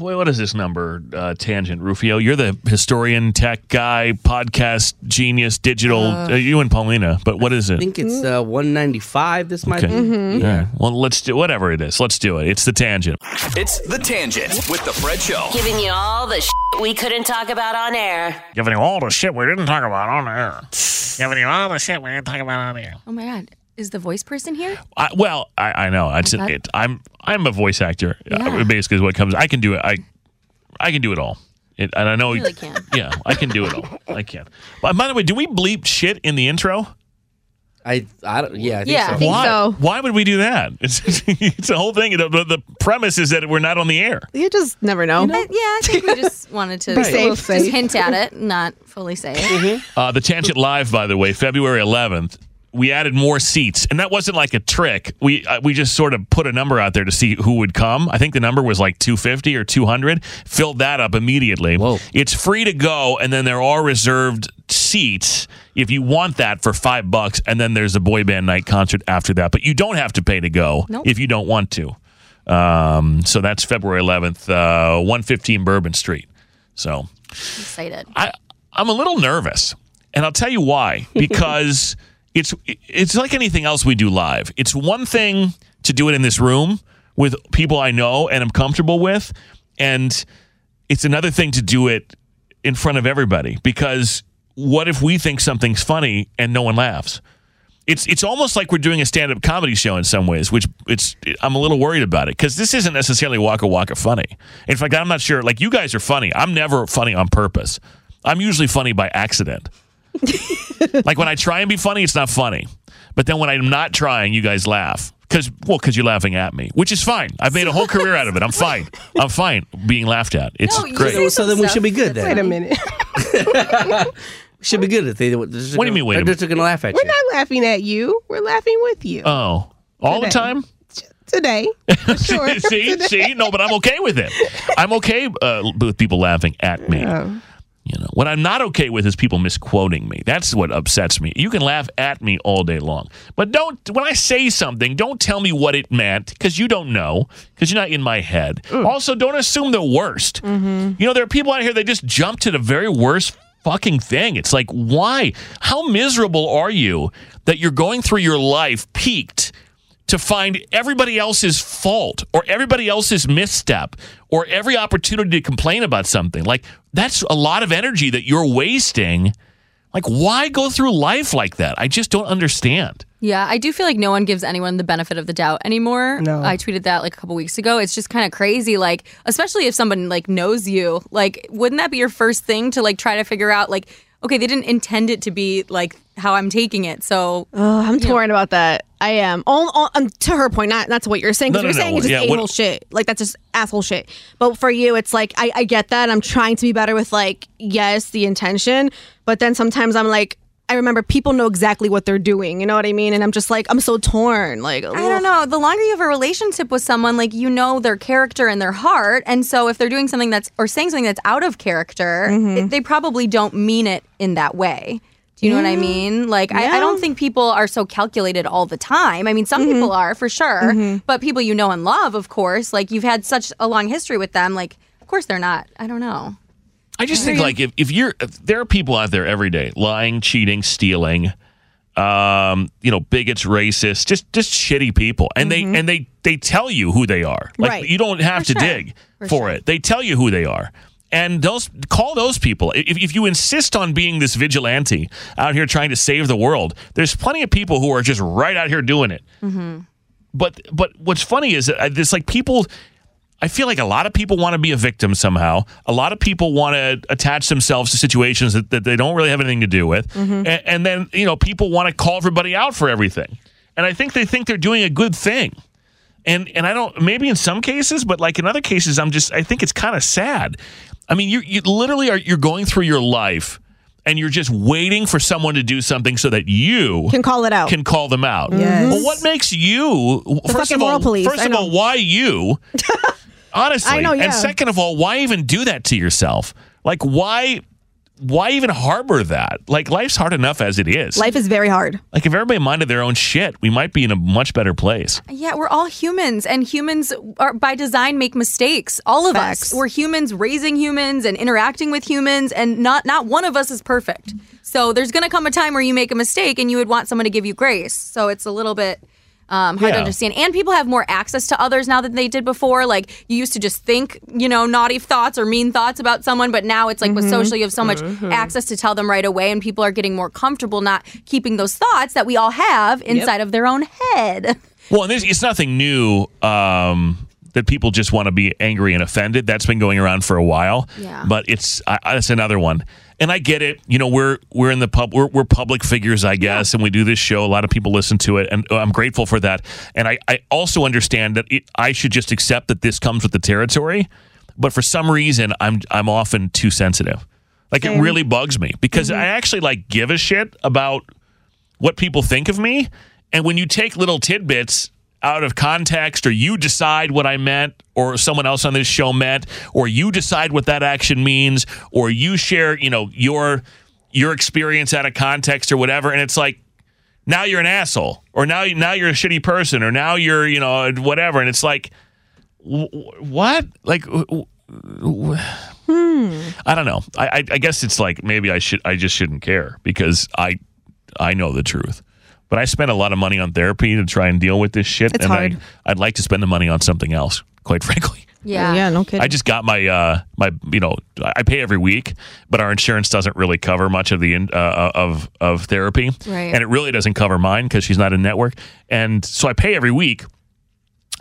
What is this number? Uh, tangent, Rufio. You're the historian, tech guy, podcast genius, digital. Uh, uh, you and Paulina. But what is it? I think it's uh, 195. This might be. Mm-hmm. Yeah. Well, let's do whatever it is. Let's do it. It's the tangent. It's the tangent with the Fred Show. Giving you all the shit we couldn't talk about on air. Giving you all the shit we didn't talk about on air. Giving you all the shit we didn't talk about on air. Oh my god. Is the voice person here? I, well, I, I know. It's, it, I'm I'm a voice actor. Uh, yeah. Basically, is what comes. I can do it. I I can do it all. It, and I know. You really can. Yeah, I can do it all. I can. But by the way, do we bleep shit in the intro? I, I don't, yeah, I think yeah, so. I think Why? so. Why would we do that? It's, it's the whole thing. The, the, premise is that we're not on the air. You just never know. You know? Yeah, I think we just wanted to right. safe, just hint at it, not fully say it. Mm-hmm. Uh, the Tangent Live, by the way, February 11th we added more seats, and that wasn't like a trick. We uh, we just sort of put a number out there to see who would come. I think the number was like 250 or 200. Filled that up immediately. Whoa. It's free to go, and then there are reserved seats if you want that for five bucks, and then there's a boy band night concert after that. But you don't have to pay to go nope. if you don't want to. Um, so that's February 11th, uh, 115 Bourbon Street. So excited. I I'm a little nervous, and I'll tell you why. Because it's it's like anything else we do live. It's one thing to do it in this room with people I know and I'm comfortable with, and it's another thing to do it in front of everybody because what if we think something's funny and no one laughs? It's it's almost like we're doing a stand up comedy show in some ways, which it's I'm a little worried about it because this isn't necessarily Waka Waka funny. In fact, I'm not sure. Like you guys are funny. I'm never funny on purpose. I'm usually funny by accident. like when I try and be funny, it's not funny. But then when I'm not trying, you guys laugh. Because well, because you're laughing at me, which is fine. I've made a whole career out of it. I'm fine. I'm fine being laughed at. It's no, great. So, so then we should be good. Then. Wait a minute. we should be good if they. What do you mean? Wait a minute. They're going to laugh at We're you. not laughing at you. We're laughing with you. Oh, all Today. the time. Today, for sure. see, Today. see, no, but I'm okay with it. I'm okay uh, with people laughing at me. Oh. You know, what I'm not okay with is people misquoting me. That's what upsets me. You can laugh at me all day long, but don't. When I say something, don't tell me what it meant because you don't know because you're not in my head. Also, don't assume the worst. Mm-hmm. You know, there are people out here that just jump to the very worst fucking thing. It's like, why? How miserable are you that you're going through your life peaked? To find everybody else's fault or everybody else's misstep or every opportunity to complain about something. Like that's a lot of energy that you're wasting Like, why go through life like that? I just don't understand. Yeah, I do feel like no one gives anyone the benefit of the doubt anymore. No. I tweeted that like a couple weeks ago. It's just kind of crazy like especially if someone like knows you. Like wouldn't that be your first thing to like try to figure out like okay, they didn't intend it to be like how I'm taking it. So Oh, I'm torn about that. I am. All, all, um, to her point, not not to what you're saying. Because no, you're saying no. it's just Yeah, a what- shit. Like that's just asshole shit. But for you, it's like I, I get that. I'm trying to be better with like yes, the intention. But then sometimes I'm like. I remember people know exactly what they're doing. You know what I mean? And I'm just like, I'm so torn. Like, I don't know. The longer you have a relationship with someone, like you know their character and their heart, and so if they're doing something that's or saying something that's out of character, Mm-hmm. it- they probably don't mean it in that way. Do you know what I mean? Like I, I don't think people are so calculated all the time. I mean, some Mm-hmm. people are for sure, but people you know and love, of course, like you've had such a long history with them, like of course they're not. I don't know. I just think like if, if you're if there are people out there every day lying, cheating, stealing, um, you know, bigots, racists, just just shitty people, and they and they they tell you who they are. Like Right. you don't have to sure. dig for, it. They tell you who they are. And those call those people. If, if you insist on being this vigilante out here trying to save the world, there's plenty of people who are just right out here doing it. But but what's funny is that this like people I feel like a lot of people want to be a victim somehow. A lot of people want to attach themselves to situations that, that they don't really have anything to do with. Mm-hmm. And, and then, you know, people want to call everybody out for everything. And I think they think they're doing a good thing. And and I don't maybe in some cases, but like in other cases, I'm just I think it's kind of sad. I mean, you you literally are you're going through your life and you're just waiting for someone to do something so that you can call it out. can call them out. Yes. Well, what makes you first of all, police, first I of know. all, why you? Honestly, I know, yeah. and second of all, why even do that to yourself? Like, why? Why even harbor that? Like, life's hard enough as it is. Life is very hard. like, if everybody minded their own shit, we might be in a much better place. Yeah, we're all humans, and humans are by design make mistakes. All of Facts. us. We're humans raising humans and interacting with humans, and not not one of us is perfect. So there's gonna come a time where you make a mistake, and you would want someone to give you grace. So it's a little bit. Um, hard to understand, and people have more access to others now than they did before. Like you used to just think, you know, naughty thoughts or mean thoughts about someone, but now it's like with social, you have so much access to tell them right away, and people are getting more comfortable not keeping those thoughts that we all have inside of their own head. Well, and it's nothing new um, that people just want to be angry and offended. That's been going around for a while. Yeah. But it's I, I- it's another one, and I get it. You know, we're we're in the pub. We're, we're public figures, I guess, and we do this show. A lot of people listen to it, and uh, I'm grateful for that. And I I also understand that it, I should just accept that this comes with the territory. But for some reason, I'm I'm often too sensitive. Like it really bugs me because mm-hmm. I actually like give a shit about what people think of me. And when you take little tidbits out of context, or you decide what I meant, or someone else on this show meant, or you decide what that action means, or you share, you know, your your experience out of context or whatever, and it's like now you're an asshole, or now now you're a shitty person, or now you're you know whatever, and it's like wh- wh- what like. wh- I don't know. I I guess it's like maybe I should I just shouldn't care because I I know the truth. But I spend a lot of money on therapy to try and deal with this shit. It's and hard. I, I'd like to spend the money on something else, quite frankly. Yeah. Yeah, no kidding. I just got my uh my you know I pay every week, but our insurance doesn't really cover much of the in, uh, of of therapy, Right. and it really doesn't cover mine because she's not in network, and so I pay every week,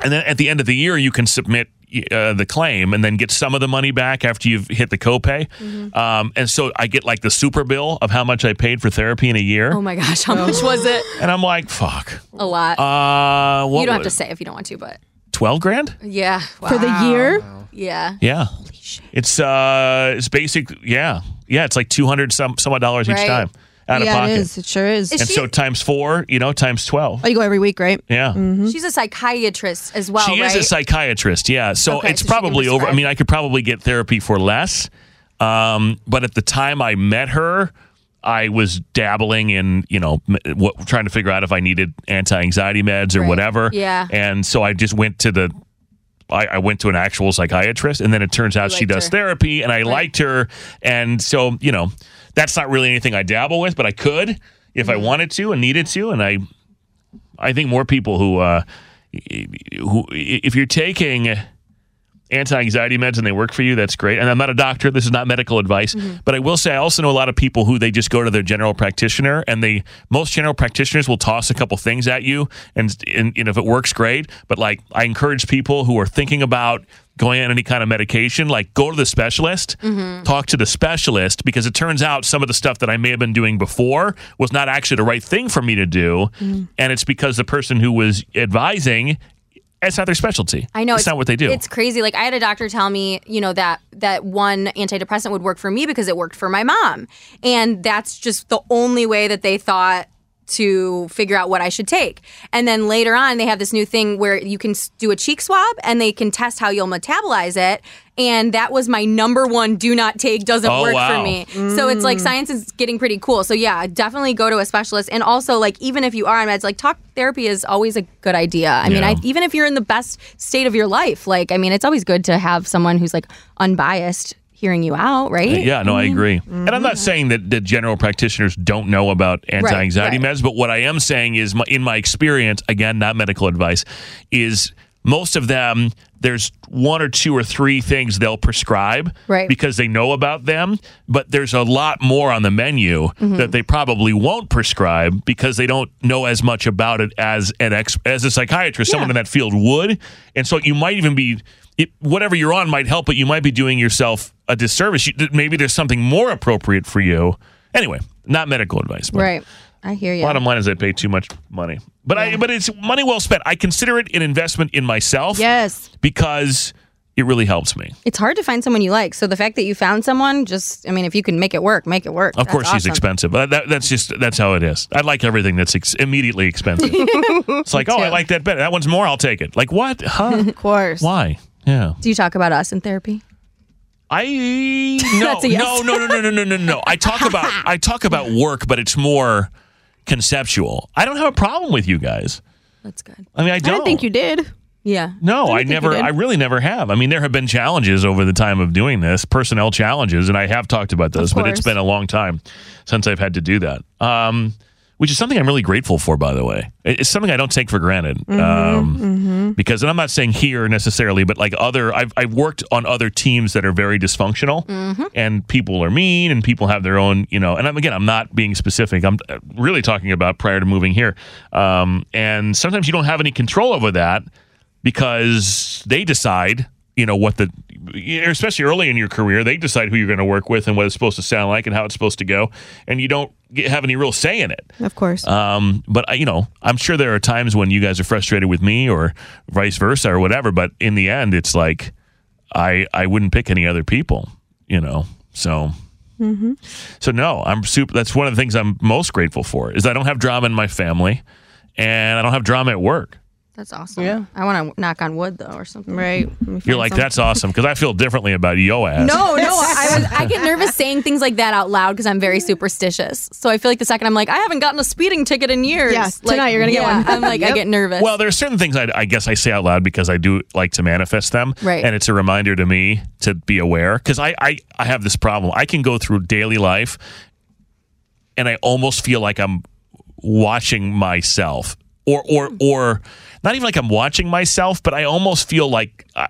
and then at the end of the year you can submit uh, the claim and then get some of the money back after you've hit the copay, Mm-hmm. um, and so I get like the super bill of how much I paid for therapy in a year, Oh my gosh, how much was it? and I'm like fuck, A lot. uh, what you don't have to say if you don't want to, but twelve grand. yeah. For the year? Yeah. Yeah. It's uh it's basic yeah. Yeah, it's like 200 some some odd dollars each time out yeah, of pocket. it is. It sure is. Is And she- so times 4, you know, times 12. oh, you go every week, right? Yeah. She's a psychiatrist as well, she right? is a psychiatrist, yeah. So Okay, it's so probably over. I mean, I could probably get therapy for less. Um, but at the time I met her, I was dabbling in, you know, what trying to figure out if I needed anti-anxiety meds or Right. whatever. Yeah. And so I just went to the I, I went to an actual psychiatrist, and then it turns out she does her. therapy, and I liked her, and so you know, that's not really anything I dabble with, but I could if I wanted to and needed to, and I, I think more people who, uh, who if you're taking anti-anxiety meds and they work for you, that's great. And I'm not a doctor. This is not medical advice, mm-hmm. but I will say I also know a lot of people who they just go to their general practitioner and they most general practitioners will toss a couple things at you and and, and if it works great, but like I encourage people who are thinking about going on any kind of medication, like go to the specialist, mm-hmm. talk to the specialist because it turns out some of the stuff that I may have been doing before was not actually the right thing for me to do. Mm-hmm. And it's because the person who was advising it's not their specialty. I know it's, not what they do. It's crazy. Like I had a doctor tell me, you know, that that one antidepressant would work for me because it worked for my mom, and that's just the only way that they thought to figure out what I should take. And then later on, they have this new thing where you can do a cheek swab and they can test how you'll metabolize it. And that was my number one do not take, doesn't Oh, work wow. for me. So it's like mm. science is getting pretty cool. So yeah, definitely go to a specialist. And also, like, even if you are on meds, like, talk therapy is always a good idea. I mean, I, even if you're in the best state of your life, like, I mean, it's always good to have someone who's like unbiased hearing you out, right? Uh, yeah, no, I mm-hmm. agree. And I'm not mm-hmm. saying that, that general practitioners don't know about anti anxiety right. meds, but what I am saying is, my, in my experience, again, not medical advice, is most of them, there's one or two or three things they'll prescribe Right. because they know about them, but there's a lot more on the menu mm-hmm. that they probably won't prescribe because they don't know as much about it as an ex- as a psychiatrist, someone in that field would. And so you might even be it, whatever you're on might help, but you might be doing yourself a disservice. You, maybe there's something more appropriate for you. Anyway, not medical advice. But Right. I hear you. Bottom line is I pay too much money, but I but it's money well spent. I consider it an investment in myself. Yes. because it really helps me. It's hard to find someone you like. So the fact that you found someone, just, I mean, if you can make it work, make it work. Of That's course, she's expensive. That, that's just that's how it is. I like everything that's ex- immediately expensive. it's like, oh, I like that better. That one's more. I'll take it. Like what? Huh? Of course. Why? Yeah. Do you talk about us in therapy? I no That's a yes. no no no no no no no no. I talk about I talk about work, but it's more conceptual. I don't have a problem with you guys. That's good. I mean, I I don't didn't think you did. Yeah. No, I think you never. I really never have. I mean, there have been challenges over the time of doing this, personnel challenges, and I have talked about those. But it's been a long time since I've had to do that. Um, which is something I'm really grateful for, by the way. It's something I don't take for granted. Mm-hmm, um, Because, and I'm not saying here necessarily, but like other, I've, I've worked on other teams that are very dysfunctional, Mm-hmm. and people are mean, and people have their own, you know. And I'm, again, I'm not being specific. I'm uh, really talking about prior to moving here. Um, and sometimes you don't have any control over that because they decide, you know, what the, especially early in your career, they decide who you're going to work with and what it's supposed to sound like and how it's supposed to go, and you don't get, have any real say in it. Of course. Um, but I- you know, I'm sure there are times when you guys are frustrated with me or vice versa or whatever. But in the end, it's like I I wouldn't pick any other people, you know. So. So no, I'm super. That's one of the things I'm most grateful for is I don't have drama in my family, and I don't have drama at work. That's awesome. Yeah. I want to knock on wood, though, or something. right. You're like, some. that's awesome because I feel differently about yo ass. No, no. I, was, I get nervous saying things like that out loud because I'm very superstitious. So I feel like the second I'm like, I haven't gotten a speeding ticket in years. Yeah, like, tonight you're gonna get one. I'm like, I get nervous. Well, there are certain things I, I guess I say out loud because I do like to manifest them. Right. And it's a reminder to me to be aware because I, I, I have this problem. I can go through daily life and I almost feel like I'm watching myself or, or, or not even like I'm watching myself, but I almost feel like I,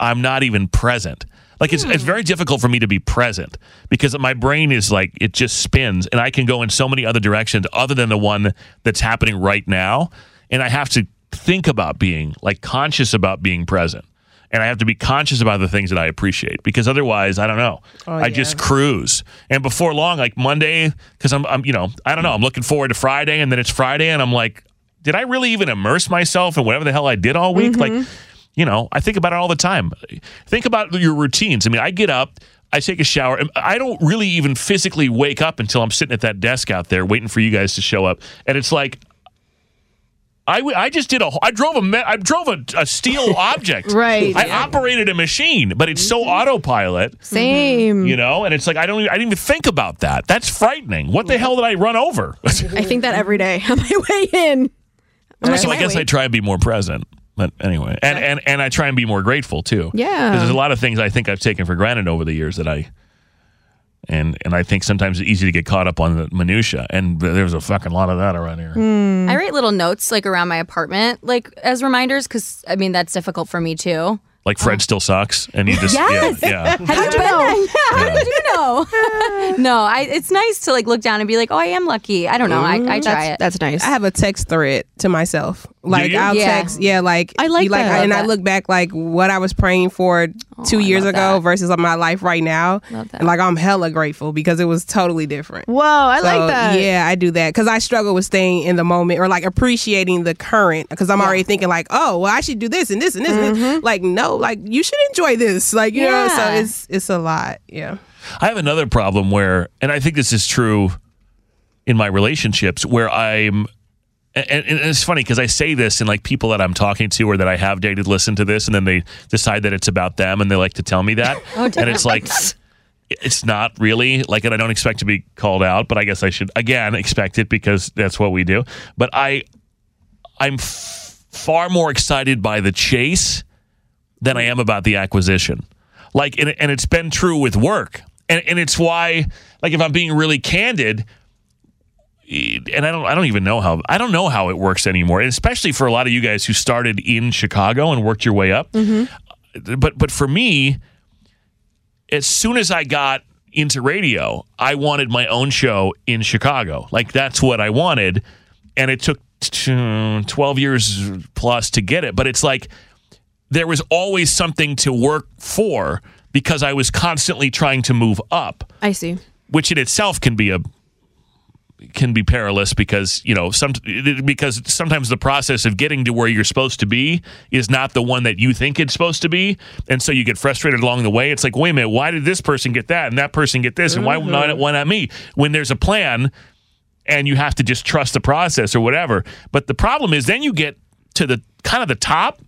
I'm not even present. Like it's, it's hmm. very difficult for me to be present because my brain is like it just spins and I can go in so many other directions other than the one that's happening right now and I have to think about being like conscious about being present. And I have to be conscious about the things that I appreciate because otherwise, I don't know. Oh, I just cruise. And before long, like Monday, because I'm, I'm, you know, I don't know. I'm looking forward to Friday, and then it's Friday, and I'm like, did I really even immerse myself in whatever the hell I did all week? Like, mm-hmm. you know, I think about it all the time. Think about your routines. I mean, I get up, I take a shower. and I don't really even physically wake up until I'm sitting at that desk out there waiting for you guys to show up. And it's like, I, w- I just did a I drove a me- I drove a, a steel object Right. I operated a machine but it's so mm-hmm. autopilot Same. you know and it's like I don't even, I didn't even think about that that's frightening what the hell did I run over I think that every day on my way in. So I guess I try and be more present but anyway. And and and I try and be more grateful too. Yeah. 'Cause there's a lot of things I think I've taken for granted over the years that I and and I think sometimes it's easy to get caught up on the minutia and there's a fucking lot of that around here. Hmm. I write little notes like around my apartment, like as reminders, because I mean that's difficult for me too. Like Fred oh. still sucks, and you just Yes. yeah, yeah. Have you been there? How did you know? no, I, it's nice to like look down and be like, oh, I am lucky. I don't know. I, I try it. That's nice. I have a text thread to myself. Like? I'll Yeah. text, yeah, like I like you like, that. and Love I look back like what I was praying for oh, two I years ago that. versus my life right now. Love that. And like I'm hella grateful because it was totally different. Whoa, I like that. Yeah, I do that because I struggle with staying in the moment or like appreciating the current because I'm already thinking like, oh, well, I should do this and this and this. and this. Mm-hmm. Like, no, like you should enjoy this. Like, you know, so Yeah. it's it's a lot. Yeah. I have another problem where, and I think this is true in my relationships, where I'm, and, and it's funny because I say this, and like people that I'm talking to or that I have dated listen to this, and then they decide that it's about them, and they like to tell me that, oh, and it's like. It's not really like, and I don't expect to be called out, but I guess I should again expect it because that's what we do. But I, I'm f- far more excited by the chase than I am about the acquisition. Like, and, and it's been true with work. And, and it's why, like, if I'm being really candid, and I don't, I don't even know how, I don't know how it works anymore. And especially for a lot of you guys who started in Chicago and worked your way up. Mm-hmm. But, but for me, as soon as I got into radio, I wanted my own show in Chicago. Like, that's what I wanted. And it took t- 12 years plus to get it. But it's like, there was always something to work for because I was constantly trying to move up, I see. which in itself can be a can be perilous because you know some because sometimes the process of getting to where you're supposed to be is not the one that you think it's supposed to be. And so you get frustrated along the way. It's like wait a minute why did this person get that and that person get this? And why mm-hmm. not why not me? When there's a plan and you have to just trust the process or whatever. But the problem is then you get to the kind of the top.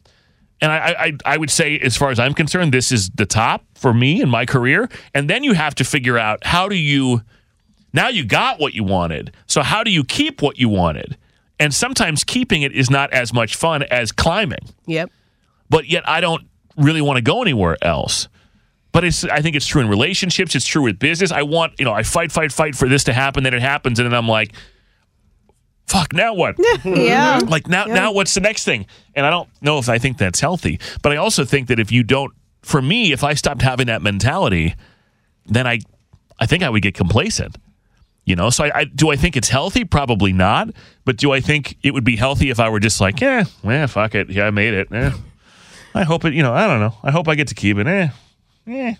And I, I, I would say, as far as I'm concerned, this is the top for me in my career. And then you have to figure out how do you, now you got what you wanted. So how do you keep what you wanted? And sometimes keeping it is not as much fun as climbing. Yep. But yet I don't really want to go anywhere else. But it's, I think it's true in relationships. It's true with business. I want, you know, I fight, fight, fight for this to happen. Then it happens. And then I'm like, fuck, now what? Yeah. Like now, now what's the next thing? And I don't know if I think that's healthy, but I also think that if you don't, for me, if I stopped having that mentality, then I, I think I would get complacent. You know, so I, I do I think it's healthy? Probably not. But do I think it would be healthy if I were just like, yeah, well, fuck it, yeah, I made it. Eh. I hope it. You know, I don't know. I hope I get to keep it. Eh, eh.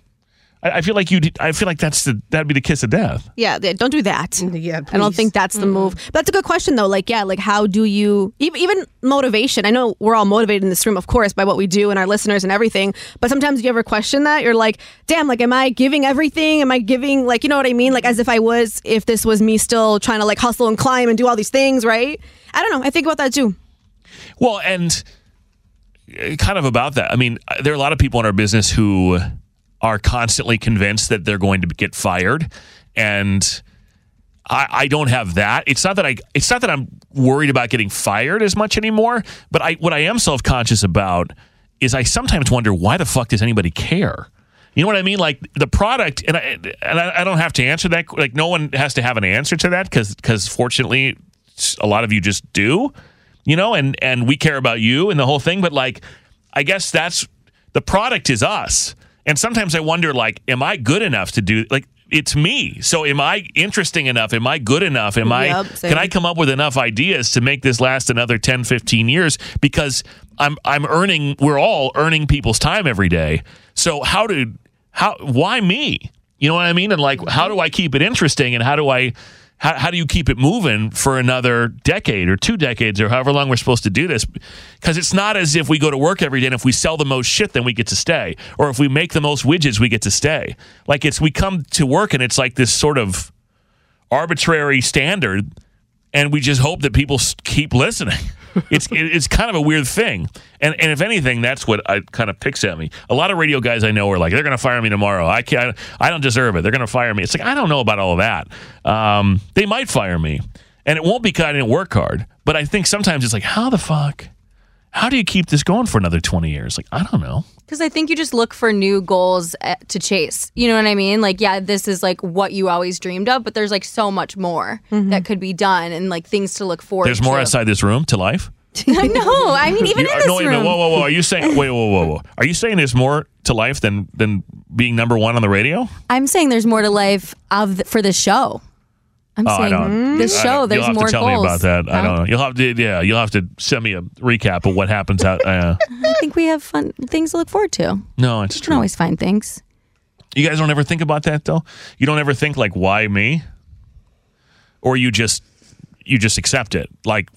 I, I feel like you. I feel like that's the that'd be the kiss of death. Yeah, yeah, don't do that. Yeah. I don't please. think that's the move. But that's a good question, though. Like, yeah, like how do you even, even motivation? I know we're all motivated in this room, of course, by what we do and our listeners and everything. But sometimes you ever question that? You're like, damn, like, am I giving everything? Am I giving, like, you know what I mean? Like, as if I was, if this was me still trying to like hustle and climb and do all these things, right? I don't know. I think about that too. Well, and uh, kind of about that. I mean, uh, there are a lot of people in our business who are constantly convinced that they're going to get fired, and I, I don't have that. It's not that I. It's not that I'm worried about getting fired as much anymore. But I, what I am self conscious about is I sometimes wonder why the fuck does anybody care. You know what I mean? Like the product, and I, and I, I don't have to answer that. Like no one has to have an answer to that because because fortunately, a lot of you just do. You know, and and we care about you and the whole thing. But like, I guess that's the product is us. And sometimes I wonder, like, am I good enough to do like? It's me. So am I interesting enough? Am I good enough? Am I Yep, can I come up with enough ideas to make this last another 10, 15 years because I'm I'm earning we're all earning people's time every day. So how do how why me? You know what I mean? And like how mm-hmm. do I keep it interesting and how do I how, how do you keep it moving for another decade or two decades or however long we're supposed to do this? Because it's not as if we go to work every day and if we sell the most shit, then we get to stay. Or if we make the most widgets, we get to stay. Like it's we come to work and it's like this sort of arbitrary standard and we just hope that people keep listening. It's it- it's kind of a weird thing, and and if anything, that's what I kind of picks at me. A lot of radio guys I know are like, they're going to fire me tomorrow. I can't. I don't deserve it. They're going to fire me. It's like I don't know about all of that. Um, they might fire me, and it won't be because I didn't work hard. But I think sometimes it's like, how the fuck? How do you keep this going for another twenty years? Like I don't know. Because I think you just look for new goals eh, to chase. You know what I mean? Like, yeah, this is like what you always dreamed of, but there's like so much more that could be done and like things to look forward There's to. more outside this room to life. no, I mean even You- in this no, wait minute. room. Whoa, whoa, whoa. Are you saying? Wait, whoa, whoa, whoa. Are you saying there's more to life than than being number one on the radio? I'm saying there's more to life of the, for the show. I'm oh, saying this I- show. There's you'll have more to tell goals. me about that. I don't know. You'll have to. Yeah, you'll have to send me a recap of what happens out. Uh, I think we have fun things to look forward to. no, it's You can true. always find things. You guys don't ever think about that though. You don't ever think like, why me? Or you just you just accept it. Like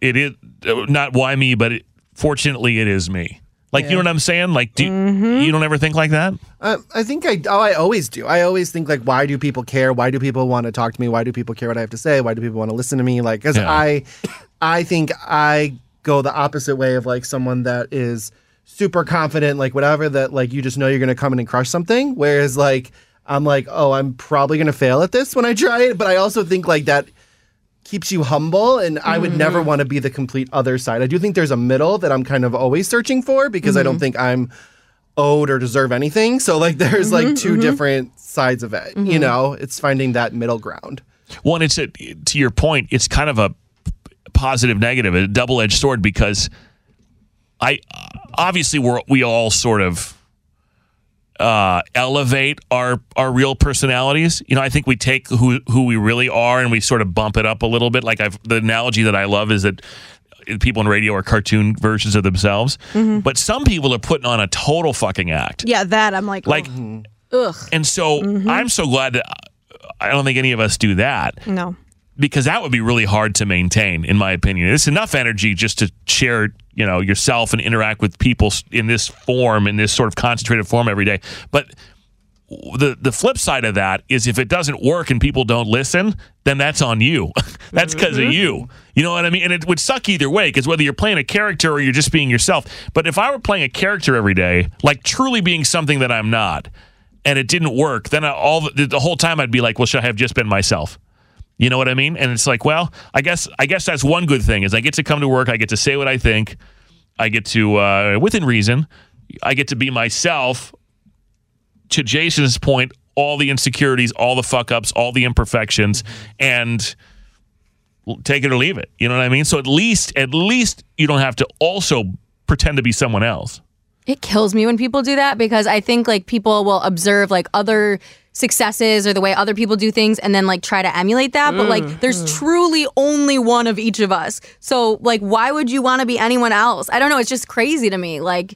it is not why me, but it, fortunately it is me. Like you know what I'm saying? Like do you, you don't ever think like that? Uh, I think I oh I always do. I always think like why do people care? Why do people want to talk to me? Why do people care what I have to say? Why do people want to listen to me? Like cuz Yeah. I I think I go the opposite way of like someone that is super confident like whatever that like you just know you're going to come in and crush something whereas like I'm like oh I'm probably going to fail at this when I try it but I also think like that keeps you humble and I would never mm-hmm. want to be the complete other side. I do think there's a middle that I'm kind of always searching for because I don't mm-hmm. think I'm owed or deserve anything. So like there's like mm-hmm, 2 different sides of it. You know, it's finding that middle ground. One, it's a, to your point. It's kind of a positive negative, a double edged sword because I obviously we're we all sort of uh, elevate our our real personalities. You know, I think we take who who we really are and we sort of bump it up a little bit. Like I've the analogy that I love is that people in radio are cartoon versions of themselves, but some people are putting on a total fucking act. Yeah, that I'm like, Like, ugh, and so I'm so glad that I don't think any of us do that no. Because that would be really hard to maintain, in my opinion. It's enough energy just to share, you know, yourself and interact with people in this form, in this sort of concentrated form every day. But the the flip side of that is if it doesn't work and people don't listen, then that's on you. that's because of you. You know what I mean? And it would suck either way because whether you're playing a character or you're just being yourself. But if I were playing a character every day, like truly being something that I'm not, and it didn't work, then I, all the, the whole time I'd be like, well, should I have just been myself? You know what I mean? And it's like, well, I guess I guess that's one good thing is I get to come to work, I get to say what I think, I get to uh, within reason, I get to be myself. To Jason's point, all the insecurities, all the fuck ups, all the imperfections, and take it or leave it. You know what I mean? So at least at least you don't have to also pretend to be someone else. It kills me when people do that because I think like people will observe like other successes or the way other people do things and then like try to emulate that. But like mm, there's mm. truly only one of each of us. So like why would you want to be anyone else? I don't know. It's just crazy to me. Like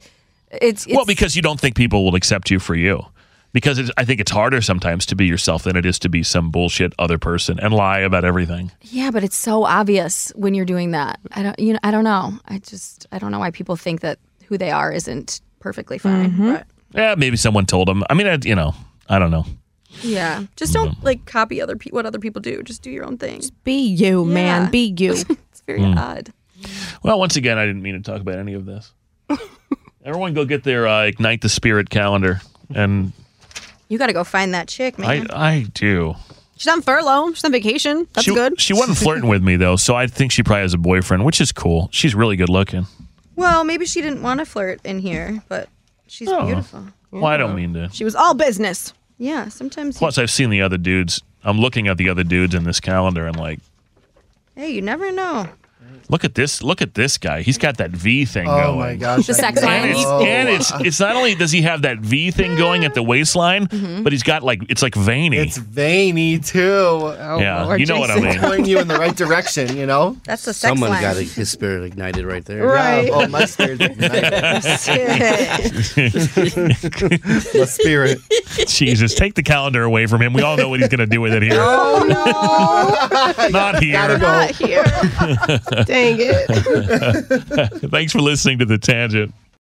it's, it's well, because you don't think people will accept you for you. Because it's, I think it's harder sometimes to be yourself than it is to be some bullshit other person and lie about everything. yeah, but it's so obvious when you're doing that. I don't you know I don't know. I just I don't know why people think that who they are isn't perfectly fine. But Yeah, maybe someone told them. I mean, I, you know, I don't know. yeah, just don't like copy other pe- what other people do. Just do your own thing. Be you, man. Be you. It's very Hmm. odd. Well, once again, I didn't mean to talk about any of this. Everyone, go get their uh, ignite the spirit calendar, and You got to go find that chick, man. I I do. She's on furlough. She's on vacation. That's she, good. She wasn't flirting with me though, so I think she probably has a boyfriend, which is cool. She's really good looking. Well, maybe she didn't want to flirt in here, but she's Oh. beautiful. Well, I don't mean to. She was all business. Yeah, sometimes. Plus, I've seen the other dudes. I'm looking at the other dudes in this calendar and like, hey, you never know. Look at this. Look at this guy. He's got that V thing Oh going. Oh my gosh. The sex line. And it's, and it's it's not only does he have that V thing going at the waistline, Mm-hmm. but he's got like it's like veiny. It's veiny too. Oh, yeah, Lord, you know what I Jason. mean. Pointing you in the right direction, you know? That's the sex Someone line. got his spirit ignited right there. Right. Yeah. Oh, my spirit's ignited. my spirit. Jesus, take the calendar away from him. We all know what he's going to do with it here. Oh no! Not here. Go. Not here. Dang it. Thanks for listening to the tangent.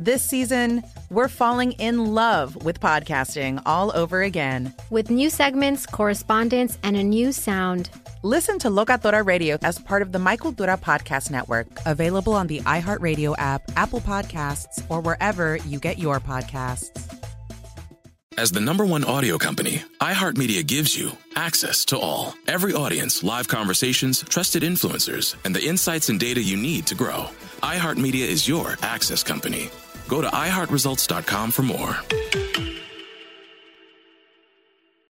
This season, we're falling in love with podcasting all over again. With new segments, correspondence, and a new sound. Listen to Locatora Radio as part of the My Cultura Podcast Network, available on the iHeartRadio app, Apple Podcasts, or wherever you get your podcasts. As the number one audio company, iHeartMedia gives you access to all. Every audience, live conversations, trusted influencers, and the insights and data you need to grow. iHeartMedia is your access company. Go to iHeartResults.com for more.